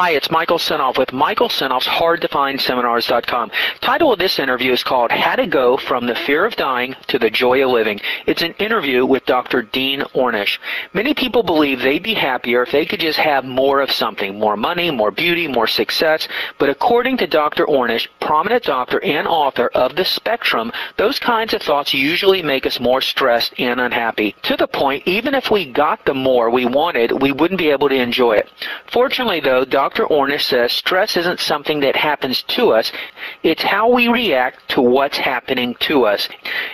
Hi, it's Michael Senoff with Michael Senoff's HardToFindSeminars.com. Title of this interview is called How to Go from the Fear of Dying to the Joy of Living. It's an interview with Dr. Dean Ornish. Many people believe they'd be happier if they could just have more of something, more money, more beauty, more success. But according to Dr. Ornish, prominent doctor and author of The Spectrum, those kinds of thoughts usually make us more stressed and unhappy. To the point, even if we got the more we wanted, we wouldn't be able to enjoy it. Fortunately, though, Dr. Ornish says stress isn't something that happens to us, it's how we react to what's happening to us.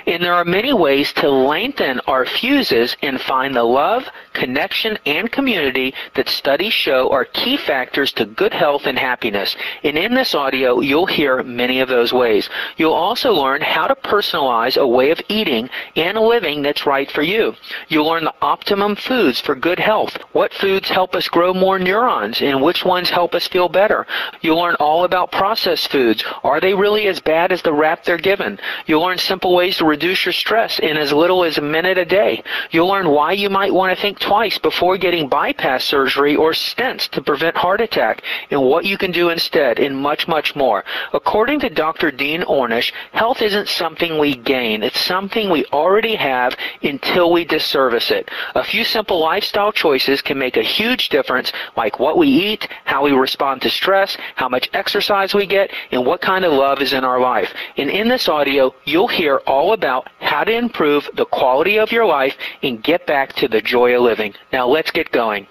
And there are many ways to lengthen our fuses and find the love, connection, and community that studies show are key factors to good health and happiness. And in this audio, you'll hear many of those ways. You'll also learn how to personalize a way of eating and living that's right for you. You'll learn the optimum foods for good health, what foods help us grow more neurons, and which ones help us feel better. You'll learn all about processed foods. Are they really as bad as the rap they're given? You'll learn simple ways to reduce your stress in as little as a minute a day. You'll learn why you might want to think twice before getting bypass surgery or stents to prevent heart attack and what you can do instead and much, much more. According to Dr. Dean Ornish, health isn't something we gain. It's something we already have until we disservice it. A few simple lifestyle choices can make a huge difference like what we eat, how we respond to stress, how much exercise we get, and what kind of love is in our life. And in this audio, you'll hear all about how to improve the quality of your life and get back to the joy of living. Now let's get going.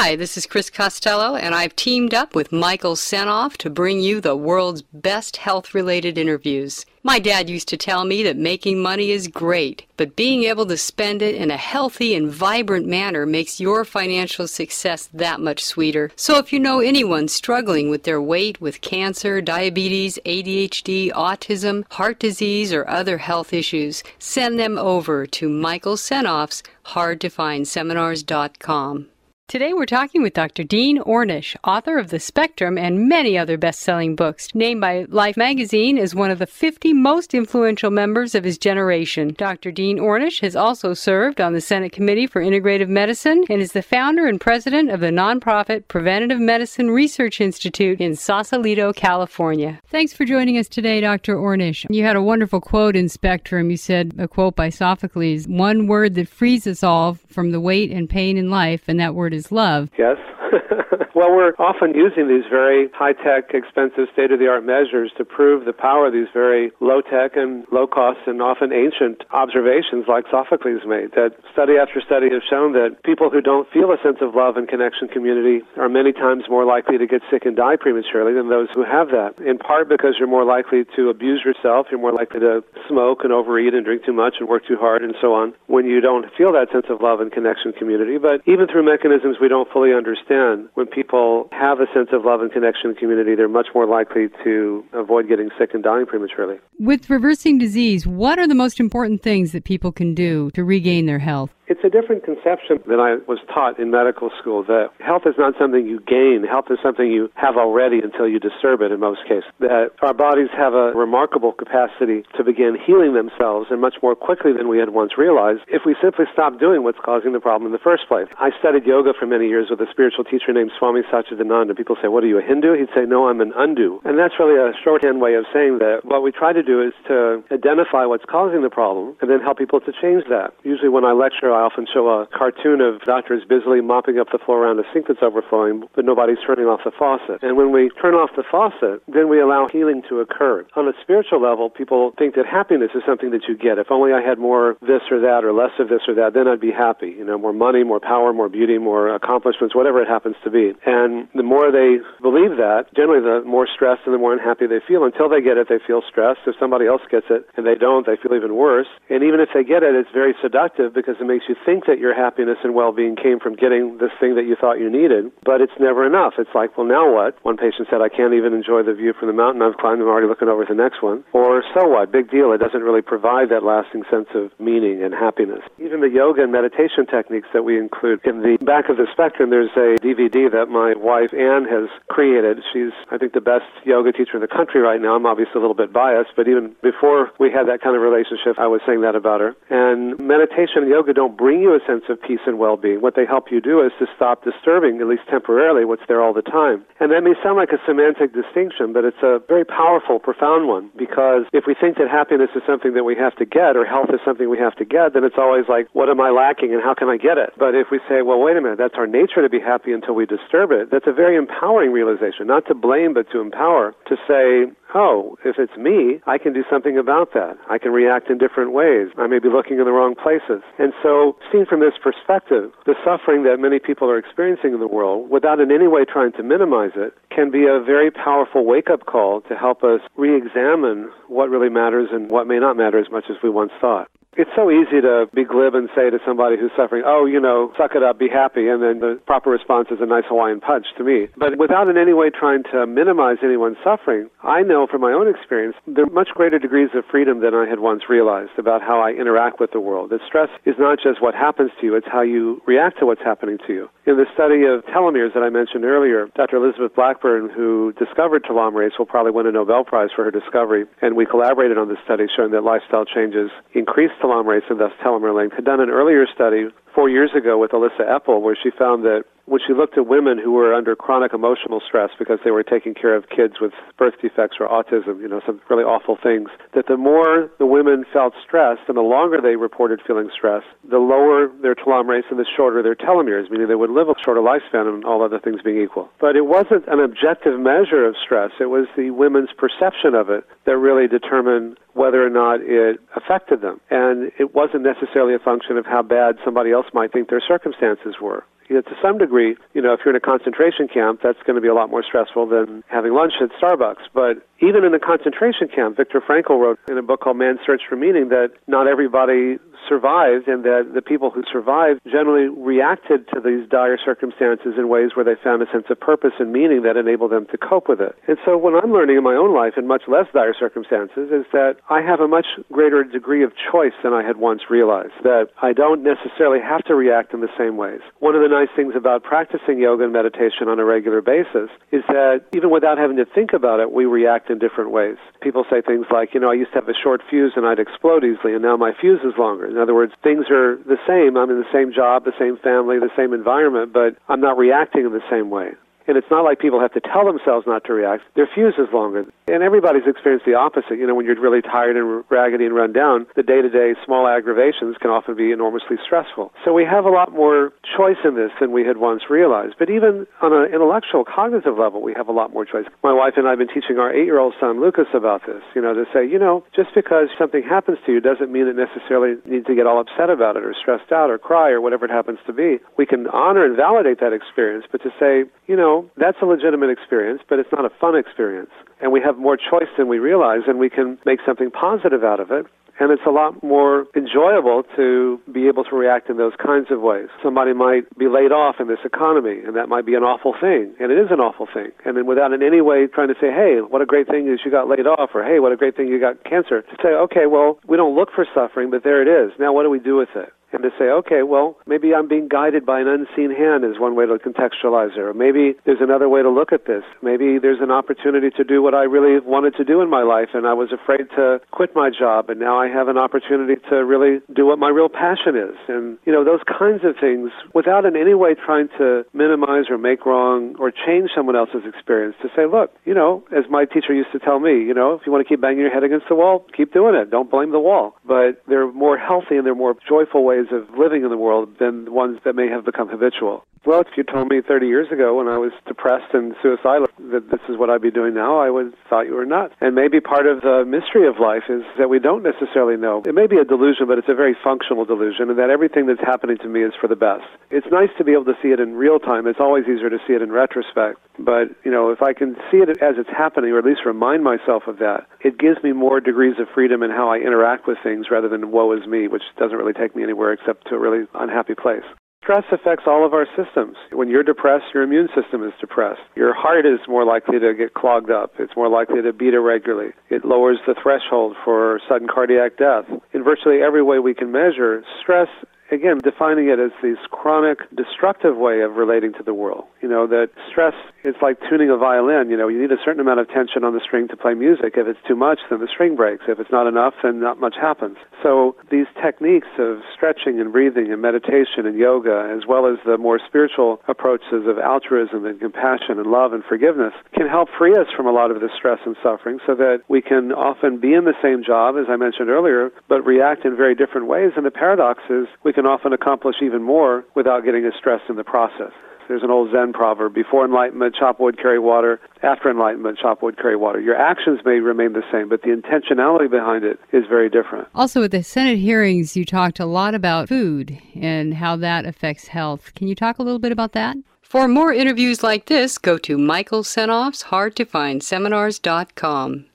Hi, this is Chris Costello, and I've teamed up with Michael Senoff to bring you the world's best health related interviews. My dad used to tell me that making money is great, but being able to spend it in a healthy and vibrant manner makes your financial success that much sweeter. So if you know anyone struggling with their weight, with cancer, diabetes, ADHD, autism, heart disease, or other health issues, send them over to Michael Senoff's hardtofindseminars.com. Today we're talking with Dr. Dean Ornish, author of The Spectrum and many other best-selling books, named by Life magazine as one of the 50 most influential members of his generation. Dr. Dean Ornish has also served on the Senate Committee for Integrative Medicine and is the founder and president of the nonprofit Preventative Medicine Research Institute in Sausalito, California. Thanks for joining us today, Dr. Ornish. You had a wonderful quote in Spectrum. You said a quote by Sophocles, one word that frees us all from the weight and pain in life, and that word is love. Yes. well, we're often using these very high tech, expensive, state of the art measures to prove the power of these very low tech and low cost and often ancient observations like Sophocles made. That study after study has shown that people who don't feel a sense of love and connection community are many times more likely to get sick and die prematurely than those who have that. In part because you're more likely to abuse yourself, you're more likely to smoke and overeat and drink too much and work too hard and so on when you don't feel that sense of love and connection community. But even through mechanisms we don't fully understand, when people have a sense of love and connection the community, they're much more likely to avoid getting sick and dying prematurely. With reversing disease, what are the most important things that people can do to regain their health? It's a different conception than I was taught in medical school that health is not something you gain. Health is something you have already until you disturb it in most cases. That our bodies have a remarkable capacity to begin healing themselves and much more quickly than we had once realized if we simply stop doing what's causing the problem in the first place. I studied yoga for many years with a spiritual teacher named Swami Satchidananda. People say, what are you, a Hindu? He'd say, no, I'm an undu. And that's really a shorthand way of saying that what we try to do is to identify what's causing the problem and then help people to change that. Usually when I lecture, I often show a cartoon of doctors busily mopping up the floor around a sink that's overflowing, but nobody's turning off the faucet. And when we turn off the faucet, then we allow healing to occur. On a spiritual level, people think that happiness is something that you get. If only I had more this or that or less of this or that, then I'd be happy. You know, more money, more power, more beauty, more accomplishments, whatever it happens to be. And the more they believe that, generally the more stressed and the more unhappy they feel. Until they get it, they feel stressed. If somebody else gets it and they don't, they feel even worse. And even if they get it, it's very seductive because it makes you think that your happiness and well-being came from getting this thing that you thought you needed, but it's never enough. It's like, well, now what? One patient said, I can't even enjoy the view from the mountain I've climbed. I'm already looking over the next one. Or so what? Big deal. It doesn't really provide that lasting sense of meaning and happiness. Even the yoga and meditation techniques that we include in the back of the spectrum, there's a DVD that my wife Anne has created. She's, I think, the best yoga teacher in the country right now. I'm obviously a little bit biased, but even before we had that kind of relationship, I was saying that about her. And meditation and yoga don't bring you a sense of peace and well-being. What they help you do is to stop disturbing, at least temporarily, what's there all the time. And that may sound like a semantic distinction, but it's a very powerful, profound one because if we think that happiness is something that we have to get or health is something we have to get, then it's always like, what am I lacking and how can I get it? But if we say, well, wait a minute, that's our nature to be happy until we disturb it, that's a very empowering realization, not to blame, but to empower, to say, oh, if it's me, I can do something about that. I can react in different ways. I may be looking in the wrong places. And so, seen from this perspective, the suffering that many people are experiencing in the world, without in any way trying to minimize it, can be a very powerful wake up call to help us re examine what really matters and what may not matter as much as we once thought. It's so easy to be glib and say to somebody who's suffering, oh, you know, suck it up, be happy, and then the proper response is a nice Hawaiian punch to me. But without in any way trying to minimize anyone's suffering, I know from my own experience there are much greater degrees of freedom than I had once realized about how I interact with the world. That stress is not just what happens to you, it's how you react to what's happening to you. In the study of telomeres that I mentioned earlier, Dr. Elizabeth Blackburn, who discovered telomerase, will probably win a Nobel Prize for her discovery, and we collaborated on this study showing that lifestyle changes increase telomerase and thus telomere length, had done an earlier study four years ago with Elissa Epel where she found that when she looked at women who were under chronic emotional stress because they were taking care of kids with birth defects or autism, you know, some really awful things, that the more the women felt stressed and the longer they reported feeling stress, the lower their telomerase and the shorter their telomeres, meaning they would live a shorter lifespan and all other things being equal. But it wasn't an objective measure of stress, it was the women's perception of it that really determined whether or not it affected them. And it wasn't necessarily a function of how bad somebody else might think their circumstances were you know, to some degree, you know, if you're in a concentration camp, that's going to be a lot more stressful than having lunch at Starbucks. But even in the concentration camp, Viktor Frankl wrote in a book called Man's Search for Meaning that not everybody survived and that the people who survived generally reacted to these dire circumstances in ways where they found a sense of purpose and meaning that enabled them to cope with it. And so what I'm learning in my own life in much less dire circumstances is that I have a much greater degree of choice than I had once realized, that I don't necessarily have to react in the same ways. One of the nice things about practicing yoga and meditation on a regular basis is that even without having to think about it, we react in different ways. People say things like, you know, I used to have a short fuse and I'd explode easily, and now my fuse is longer. In other words, things are the same. I'm in the same job, the same family, the same environment, but I'm not reacting in the same way. And it's not like people have to tell themselves not to react. Their fuse is longer. And everybody's experienced the opposite. You know, when you're really tired and raggedy and run down, the day to day small aggravations can often be enormously stressful. So we have a lot more choice in this than we had once realized. But even on an intellectual, cognitive level, we have a lot more choice. My wife and I have been teaching our eight year old son, Lucas, about this. You know, to say, you know, just because something happens to you doesn't mean it necessarily needs to get all upset about it or stressed out or cry or whatever it happens to be. We can honor and validate that experience, but to say, you know, that's a legitimate experience, but it's not a fun experience. And we have more choice than we realize, and we can make something positive out of it. And it's a lot more enjoyable to be able to react in those kinds of ways. Somebody might be laid off in this economy, and that might be an awful thing, and it is an awful thing. And then without in any way trying to say, hey, what a great thing is you got laid off, or hey, what a great thing you got cancer, to say, okay, well, we don't look for suffering, but there it is. Now what do we do with it? And to say, okay, well, maybe I'm being guided by an unseen hand is one way to contextualize it. Or maybe there's another way to look at this. Maybe there's an opportunity to do what I really wanted to do in my life, and I was afraid to quit my job, and now I have an opportunity to really do what my real passion is. And, you know, those kinds of things, without in any way trying to minimize or make wrong or change someone else's experience, to say, look, you know, as my teacher used to tell me, you know, if you want to keep banging your head against the wall, keep doing it. Don't blame the wall. But there are more healthy and there are more joyful ways ways of living in the world than the ones that may have become habitual. Well, if you told me 30 years ago when I was depressed and suicidal that this is what I'd be doing now, I would have thought you were nuts. And maybe part of the mystery of life is that we don't necessarily know. It may be a delusion, but it's a very functional delusion, and that everything that's happening to me is for the best. It's nice to be able to see it in real time. It's always easier to see it in retrospect. But, you know, if I can see it as it's happening, or at least remind myself of that, it gives me more degrees of freedom in how I interact with things rather than woe is me, which doesn't really take me anywhere anywhere except to a really unhappy place. Stress affects all of our systems. When you're depressed, your immune system is depressed. Your heart is more likely to get clogged up. It's more likely to beat irregularly. It lowers the threshold for sudden cardiac death. In virtually every way we can measure, stress again, defining it as this chronic, destructive way of relating to the world. You know, that stress is like tuning a violin. You know, you need a certain amount of tension on the string to play music. If it's too much, then the string breaks. If it's not enough, then not much happens. So these techniques of stretching and breathing and meditation and yoga, as well as the more spiritual approaches of altruism and compassion and love and forgiveness, can help free us from a lot of the stress and suffering so that we can often be in the same job, as I mentioned earlier, but react in very different ways. And the paradox is we can often accomplish even more without getting as stressed in the process. There's an old Zen proverb before enlightenment, chop wood, carry water. After enlightenment, chop wood, carry water. Your actions may remain the same, but the intentionality behind it is very different. Also, at the Senate hearings, you talked a lot about food and how that affects health. Can you talk a little bit about that? For more interviews like this, go to Michael Senoff's hardtofindseminars.com.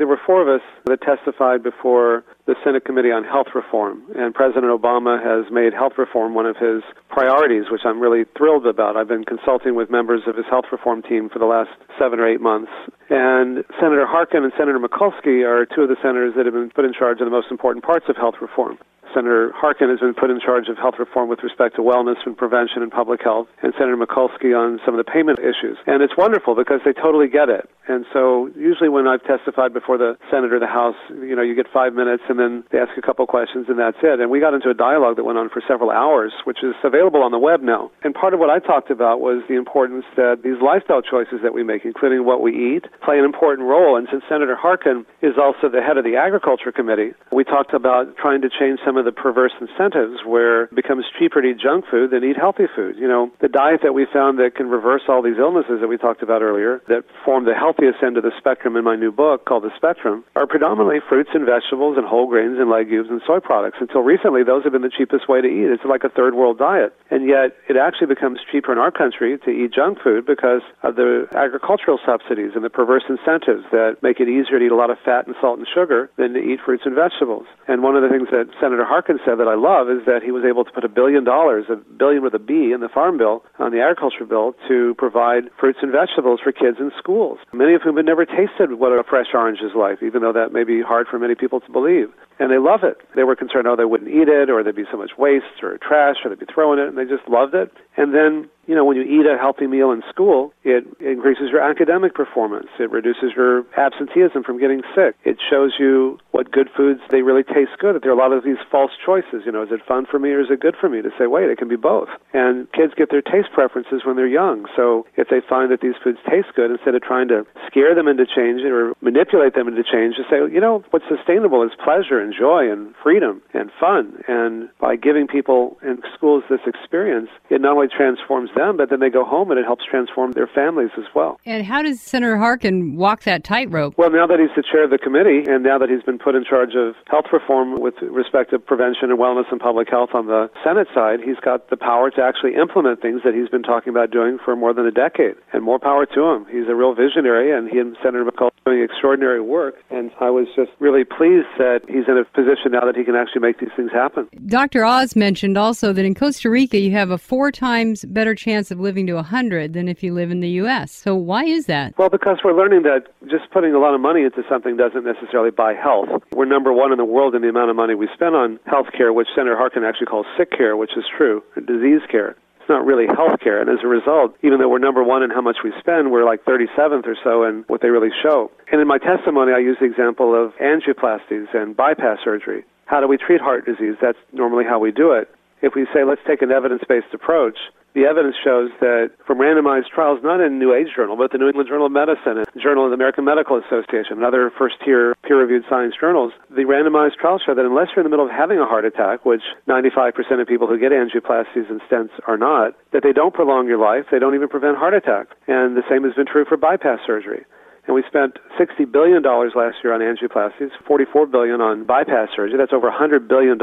There were four of us that testified before the Senate Committee on Health Reform, and President Obama has made health reform one of his priorities, which I'm really thrilled about. I've been consulting with members of his health reform team for the last seven or eight months, and Senator Harkin and Senator Mikulski are two of the senators that have been put in charge of the most important parts of health reform. Senator Harkin has been put in charge of health reform with respect to wellness and prevention and public health, and Senator Mikulski on some of the payment issues. And it's wonderful because they totally get it. And so usually when I've testified before the Senate or the House, you know, you get five minutes and then they ask a couple questions and that's it. And we got into a dialogue that went on for several hours, which is available on the web now. And part of what I talked about was the importance that these lifestyle choices that we make, including what we eat, play an important role. And since Senator Harkin is also the head of the Agriculture Committee, we talked about trying to change some of the perverse incentives where it becomes cheaper to eat junk food than eat healthy food. You know, the diet that we found that can reverse all these illnesses that we talked about earlier that form the healthiest end of the spectrum in my new book called The Spectrum are predominantly fruits and vegetables and whole grains and legumes and soy products. Until recently, those have been the cheapest way to eat. It's like a third world diet. And yet, it actually becomes cheaper in our country to eat junk food because of the agricultural subsidies and the perverse incentives that make it easier to eat a lot of fat and salt and sugar than to eat fruits and vegetables. And one of the things that Senator Harkin said that I love is that he was able to put a billion dollars, a billion with a B, in the Farm Bill, on the Agriculture Bill, to provide fruits and vegetables for kids in schools, many of whom had never tasted what a fresh orange is like, even though that may be hard for many people to believe. And they love it. They were concerned, oh, they wouldn't eat it, or there'd be so much waste or trash, or they'd be throwing it, and they just loved it. And then you know, when you eat a healthy meal in school, it increases your academic performance. It reduces your absenteeism from getting sick. It shows you what good foods they really taste good. That there are a lot of these false choices. You know, is it fun for me or is it good for me? To say, wait, it can be both. And kids get their taste preferences when they're young. So if they find that these foods taste good, instead of trying to scare them into change or manipulate them into change, just say, you know, what's sustainable is pleasure and joy and freedom and fun. And by giving people in schools this experience, it not only transforms them, but then they go home and it helps transform their families as well. And how does Senator Harkin walk that tightrope? Well, now that he's the chair of the committee and now that he's been put in charge of health reform with respect to prevention and wellness and public health on the Senate side, he's got the power to actually implement things that he's been talking about doing for more than a decade. And more power to him. He's a real visionary and he and Senator McCall are doing extraordinary work. And I was just really pleased that he's in a position now that he can actually make these things happen. Dr. Oz mentioned also that in Costa Rica you have a four times better chance of living to 100 than if you live in the U.S. So why is that? Well, because we're learning that just putting a lot of money into something doesn't necessarily buy health. We're number one in the world in the amount of money we spend on health care, which Senator Harkin actually calls sick care, which is true, disease care not really health care. And as a result, even though we're number one in how much we spend, we're like 37th or so in what they really show. And in my testimony, I use the example of angioplasties and bypass surgery. How do we treat heart disease? That's normally how we do it. If we say, let's take an evidence based approach, the evidence shows that from randomized trials, not in New Age Journal, but the New England Journal of Medicine and Journal of the American Medical Association and other first tier peer reviewed science journals, the randomized trials show that unless you're in the middle of having a heart attack, which 95% of people who get angioplasties and stents are not, that they don't prolong your life, they don't even prevent heart attack. And the same has been true for bypass surgery. And we spent $60 billion last year on angioplasties, 44 billion on bypass surgery. That's over $100 billion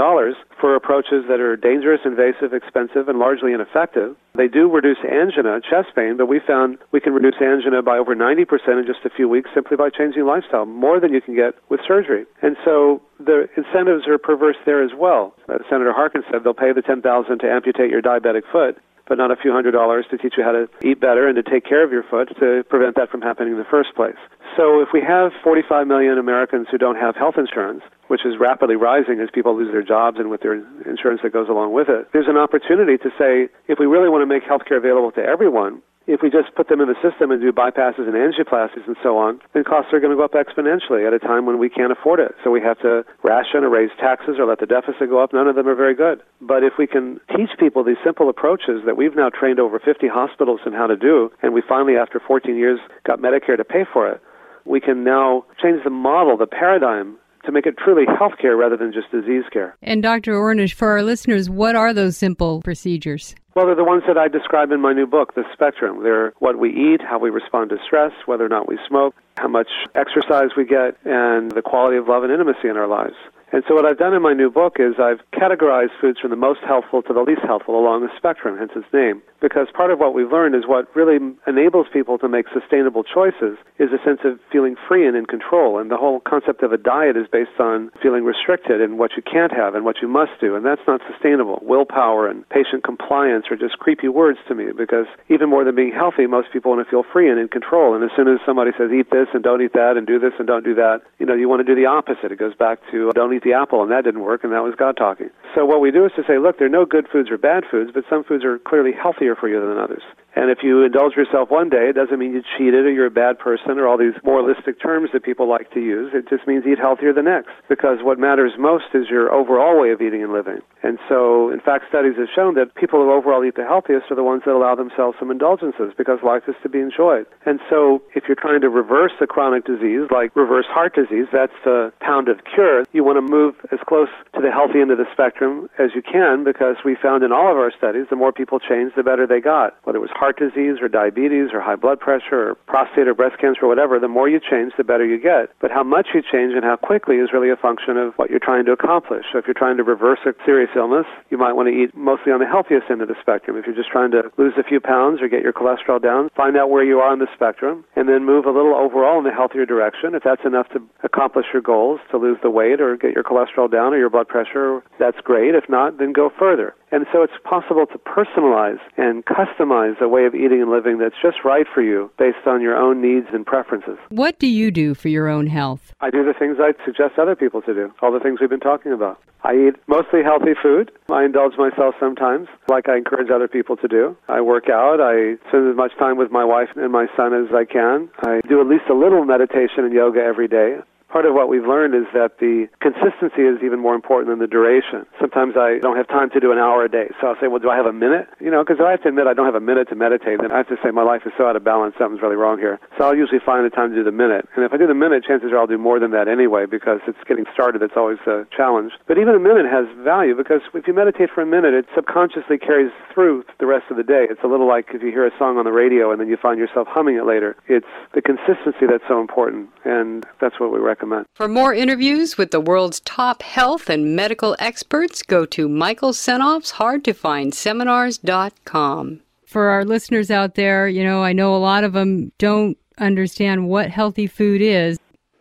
for approaches that are dangerous, invasive, expensive, and largely ineffective. They do reduce angina, chest pain, but we found we can reduce angina by over 90% in just a few weeks simply by changing lifestyle, more than you can get with surgery. And so the incentives are perverse there as well. Uh, Senator Harkin said they'll pay the 10000 to amputate your diabetic foot, but not a few hundred dollars to teach you how to eat better and to take care of your foot to prevent that from happening in the first place. So if we have 45 million Americans who don't have health insurance, which is rapidly rising as people lose their jobs and with their insurance that goes along with it, there's an opportunity to say if we really want to make health care available to everyone, if we just put them in the system and do bypasses and angioplasties and so on, then costs are going to go up exponentially at a time when we can't afford it. So we have to ration or raise taxes or let the deficit go up. None of them are very good. But if we can teach people these simple approaches that we've now trained over 50 hospitals in how to do, and we finally, after 14 years, got Medicare to pay for it, we can now change the model, the paradigm to make it truly healthcare rather than just disease care. And Dr. Ornish, for our listeners, what are those simple procedures? Well, they're the ones that I describe in my new book, The Spectrum. They're what we eat, how we respond to stress, whether or not we smoke, how much exercise we get, and the quality of love and intimacy in our lives. And so what I've done in my new book is I've categorized foods from the most helpful to the least helpful along the spectrum, hence its name. Because part of what we've learned is what really enables people to make sustainable choices is a sense of feeling free and in control. And the whole concept of a diet is based on feeling restricted and what you can't have and what you must do. And that's not sustainable. Willpower and patient compliance are just creepy words to me because even more than being healthy, most people want to feel free and in control. And as soon as somebody says eat this and don't eat that and do this and don't do that, you know, you want to do the opposite. It goes back to don't eat the apple and that didn't work and that was God talking. So what we do is to say, look, there are no good foods or bad foods, but some foods are clearly healthier for you than others. And if you indulge yourself one day, it doesn't mean you cheated or you're a bad person or all these moralistic terms that people like to use. It just means eat healthier the next. Because what matters most is your overall way of eating and living. And so, in fact, studies have shown that people who overall eat the healthiest are the ones that allow themselves some indulgences because life is to be enjoyed. And so, if you're trying to reverse a chronic disease, like reverse heart disease, that's the pound of cure. You want to move as close to the healthy end of the spectrum as you can because we found in all of our studies the more people changed, the better they got. Whether it was heart disease or diabetes or high blood pressure or prostate or breast cancer or whatever, the more you change, the better you get. But how much you change and how quickly is really a function of what you're trying to accomplish. So if you're trying to reverse a serious illness, you might want to eat mostly on the healthiest end of the spectrum. If you're just trying to lose a few pounds or get your cholesterol down, find out where you are on the spectrum and then move a little overall in the healthier direction. If that's enough to accomplish your goals, to lose the weight or get your cholesterol down or your blood pressure, that's great. If not, then go further. And so it's possible to personalize and customize a way of eating and living that's just right for you based on your own needs and preferences. What do you do for your own health? I do the things I suggest other people to do, all the things we've been talking about. I eat mostly healthy food. I indulge myself sometimes, like I encourage other people to do. I work out. I spend as much time with my wife and my son as I can. I do at least a little meditation and yoga every day part of what we've learned is that the consistency is even more important than the duration. Sometimes I don't have time to do an hour a day, so I'll say, well, do I have a minute? You know, because I have to admit I don't have a minute to meditate, then I have to say my life is so out of balance, something's really wrong here. So I'll usually find the time to do the minute. And if I do the minute, chances are I'll do more than that anyway, because it's getting started. It's always a challenge. But even a minute has value, because if you meditate for a minute, it subconsciously carries through the rest of the day. It's a little like if you hear a song on the radio and then you find yourself humming it later. It's the consistency that's so important, and that's what we recommend recommend. For more interviews with the world's top health and medical experts, go to Michael Senoff's hard to find seminars.com. For our listeners out there, you know, I know a lot of them don't understand what healthy food is.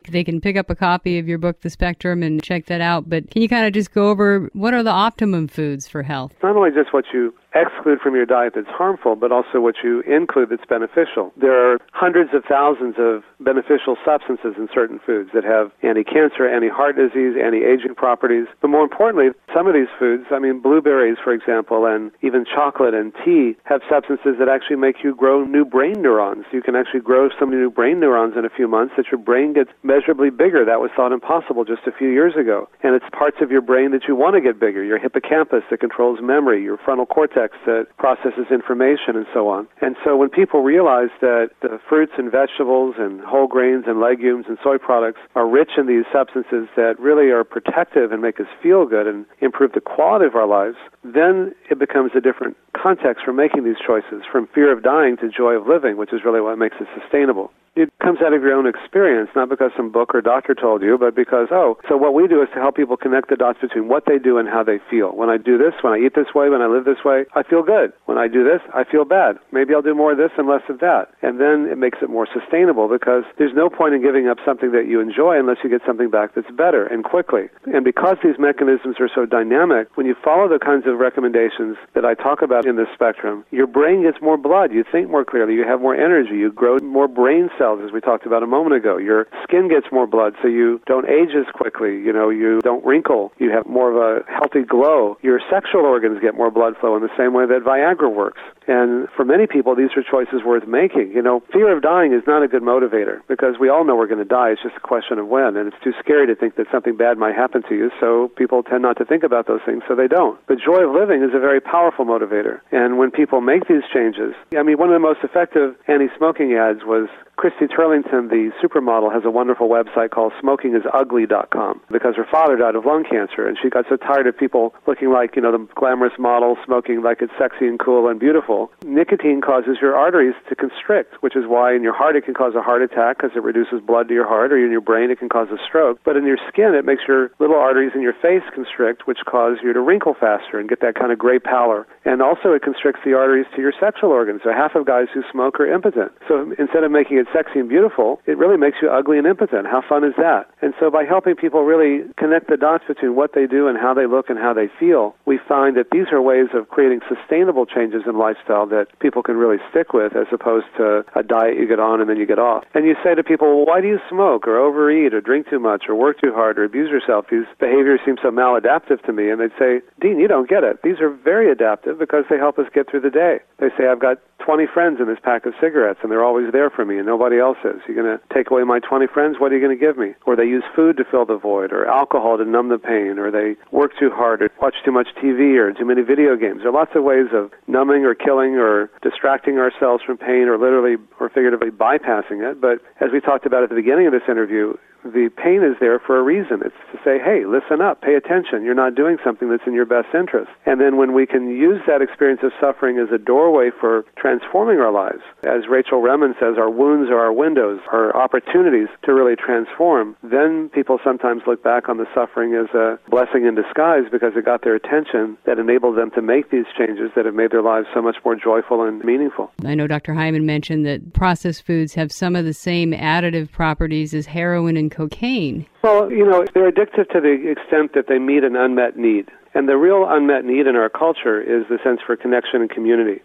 They can pick up a copy of your book, The Spectrum, and check that out. But can you kind of just go over what are the optimum foods for health? Not only just what you exclude from your diet that's harmful, but also what you include that's beneficial. There are hundreds of thousands of beneficial substances in certain foods that have anti-cancer, anti-heart disease, anti-aging properties. But more importantly, some of these foods, I mean blueberries for example, and even chocolate and tea have substances that actually make you grow new brain neurons. You can actually grow some new brain neurons in a few months that your brain gets measurably bigger. That was thought impossible just a few years ago. And it's parts of your brain that you want to get bigger. Your hippocampus that controls memory, your frontal cortex that processes information and so on. And so when people realize that the fruits and vegetables and whole grains and legumes and soy products are rich in these substances that really are protective and make us feel good and improve the quality of our lives, then it becomes a different context for making these choices from fear of dying to joy of living, which is really what makes it sustainable. It comes out of your own experience, not because some book or doctor told you, but because, oh, so what we do is to help people connect the dots between what they do and how they feel. When I do this, when I eat this way, when I live this way, I feel good. When I do this, I feel bad. Maybe I'll do more of this and less of that. And then it makes it more sustainable because there's no point in giving up something that you enjoy unless you get something back that's better and quickly. And because these mechanisms are so dynamic, when you follow the kinds of recommendations that I talk about in this spectrum, your brain gets more blood, you think more clearly, you have more energy, you grow more brain cells, as we talked about a moment ago. Your skin gets more blood, so you don't age as quickly. You know, you don't wrinkle. You have more of a healthy glow. Your sexual organs get more blood flow in the same way that Viagra works. And for many people, these are choices worth making. You know, fear of dying is not a good motivator because we all know we're going to die. It's just a question of when. And it's too scary to think that something bad might happen to you. So people tend not to think about those things, so they don't. But joy of living is a very powerful motivator. And when people make these changes, I mean, one of the most effective anti smoking ads was Christy Turlington, the supermodel, has a wonderful website called smokingisugly.com because her father died of lung cancer and she got so tired of people looking like, you know, the glamorous model smoking like it's sexy and cool and beautiful. Nicotine causes your arteries to constrict, which is why in your heart it can cause a heart attack because it reduces blood to your heart or in your brain it can cause a stroke. But in your skin it makes your little arteries in your face constrict, which cause you to wrinkle faster and get that kind of gray pallor. And also it constricts the arteries to your sexual organs. So half of guys who smoke are impotent. So instead of making it sexy and beautiful, it really makes you ugly and impotent. How fun is that? And so by helping people really connect the dots between what they do and how they look and how they feel, we find that these are ways of creating sustainable changes in lifestyle that people can really stick with as opposed to a diet you get on and then you get off. And you say to people, well, why do you smoke or overeat or drink too much or work too hard or abuse yourself? These behaviors seem so maladaptive to me. And they'd say, Dean, you don't get it. These are very adaptive because they help us get through the day. They say, I've got 20 friends in this pack of cigarettes and they're always there for me and nobody else is. You're going to take away my 20 friends? What are you going to give me? Or they use food to fill the void or alcohol to numb the pain or they work too hard or watch too much TV or too many video games. There are lots of ways of numbing or killing or distracting ourselves from pain or literally or figuratively bypassing it. But as we talked about at the beginning of this interview, the pain is there for a reason. It's to say, hey, listen up, pay attention. You're not doing something that's in your best interest. And then when we can use that experience of suffering as a doorway for transforming our lives, as Rachel Remen says, our wounds are our windows, our opportunities to really transform, then people sometimes look back on the suffering as a blessing in disguise because it got their attention that enabled them to make these changes that have made their lives so much more joyful and meaningful. I know Dr. Hyman mentioned that processed foods have some of the same additive properties as heroin and cocaine. Well, you know, they're addictive to the extent that they meet an unmet need. And the real unmet need in our culture is the sense for connection and community.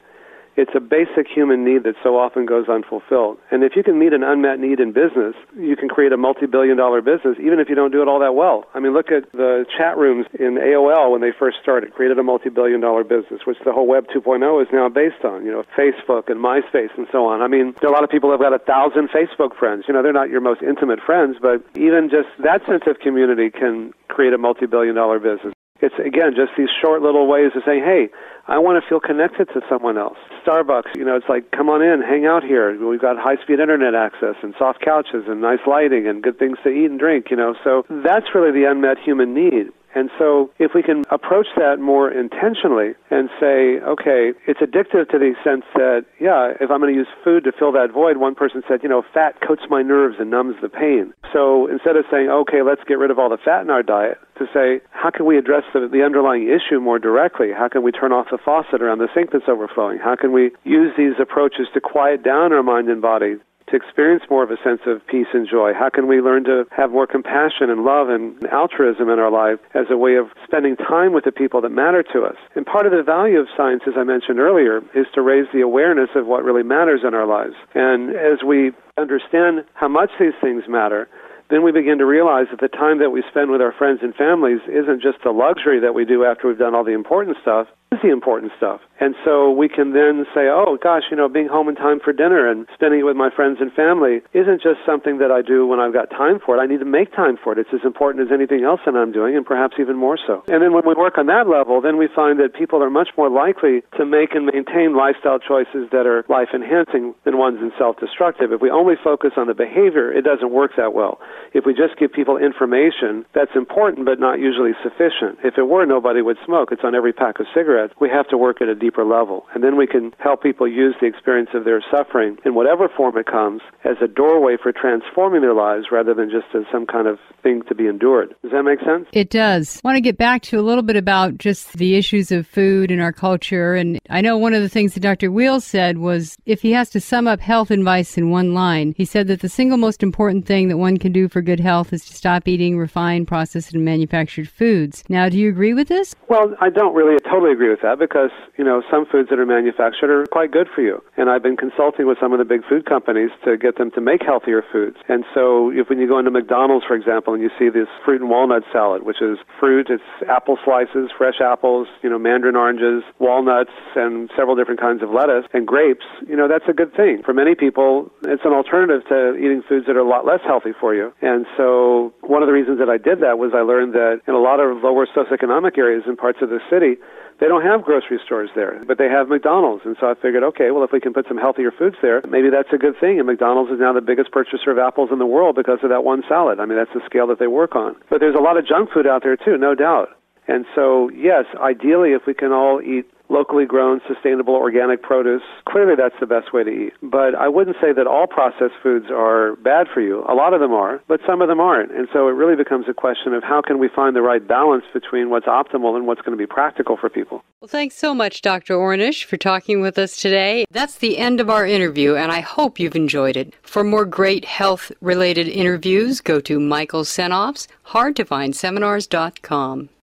It's a basic human need that so often goes unfulfilled. And if you can meet an unmet need in business, you can create a multi billion dollar business, even if you don't do it all that well. I mean, look at the chat rooms in AOL when they first started, created a multi billion dollar business, which the whole Web 2.0 is now based on, you know, Facebook and MySpace and so on. I mean, a lot of people have got a thousand Facebook friends. You know, they're not your most intimate friends, but even just that sense of community can create a multi billion dollar business. It's again just these short little ways of saying, "Hey, I want to feel connected to someone else." Starbucks, you know, it's like, "Come on in, hang out here. We've got high-speed internet access and soft couches and nice lighting and good things to eat and drink." You know, so that's really the unmet human need. And so if we can approach that more intentionally and say, okay, it's addictive to the sense that, yeah, if I'm going to use food to fill that void, one person said, you know, fat coats my nerves and numbs the pain. So instead of saying, okay, let's get rid of all the fat in our diet, to say, how can we address the, the underlying issue more directly? How can we turn off the faucet around the sink that's overflowing? How can we use these approaches to quiet down our mind and body to experience more of a sense of peace and joy? How can we learn to have more compassion and love and altruism in our life as a way of spending time with the people that matter to us? And part of the value of science, as I mentioned earlier, is to raise the awareness of what really matters in our lives. And as we understand how much these things matter, then we begin to realize that the time that we spend with our friends and families isn't just a luxury that we do after we've done all the important stuff, it's the important stuff. And so we can then say, oh gosh, you know, being home in time for dinner and spending it with my friends and family isn't just something that I do when I've got time for it. I need to make time for it. It's as important as anything else that I'm doing and perhaps even more so. And then when we work on that level, then we find that people are much more likely to make and maintain lifestyle choices that are life enhancing than ones in self destructive. If we only focus on the behavior, it doesn't work that well. If we just give people information, that's important but not usually sufficient. If it were, nobody would smoke. It's on every pack of cigarettes cigarettes. We have to work at a deeper level. And then we can help people use the experience of their suffering in whatever form it comes as a doorway for transforming their lives rather than just as some kind of thing to be endured. Does that make sense? It does. I want to get back to a little bit about just the issues of food in our culture. And I know one of the things that Dr. Weil's said was if he has to sum up health advice in one line, he said that the single most important thing that one can do for good health is to stop eating refined, processed, and manufactured foods. Now, do you agree with this? Well, I don't really totally agree with that because, you know, some foods that are manufactured are quite good for you. And I've been consulting with some of the big food companies to get them to make healthier foods. And so if when you go into McDonald's, for example, and you see this fruit and walnut salad, which is fruit, it's apple slices, fresh apples, you know, mandarin oranges, walnuts, and several different kinds of lettuce and grapes, you know, that's a good thing. For many people, it's an alternative to eating foods that are a lot less healthy for you. And so one of the reasons that I did that was I learned that in a lot of lower socioeconomic areas in parts of the city, they don't have grocery stores there, but they have McDonald's. And so I figured, okay, well, if we can put some healthier foods there, maybe that's a good thing. And McDonald's is now the biggest purchaser of apples in the world because of that one salad. I mean, that's the scale that they work on. But there's a lot of junk food out there, too, no doubt. And so, yes, ideally, if we can all eat locally grown, sustainable, organic produce, clearly that's the best way to eat. But I wouldn't say that all processed foods are bad for you. A lot of them are, but some of them aren't. And so it really becomes a question of how can we find the right balance between what's optimal and what's going to be practical for people. Well, thanks so much, Dr. Ornish, for talking with us today. That's the end of our interview, and I hope you've enjoyed it. For more great health related interviews, go to Michael Senoff's hard to find seminars.com.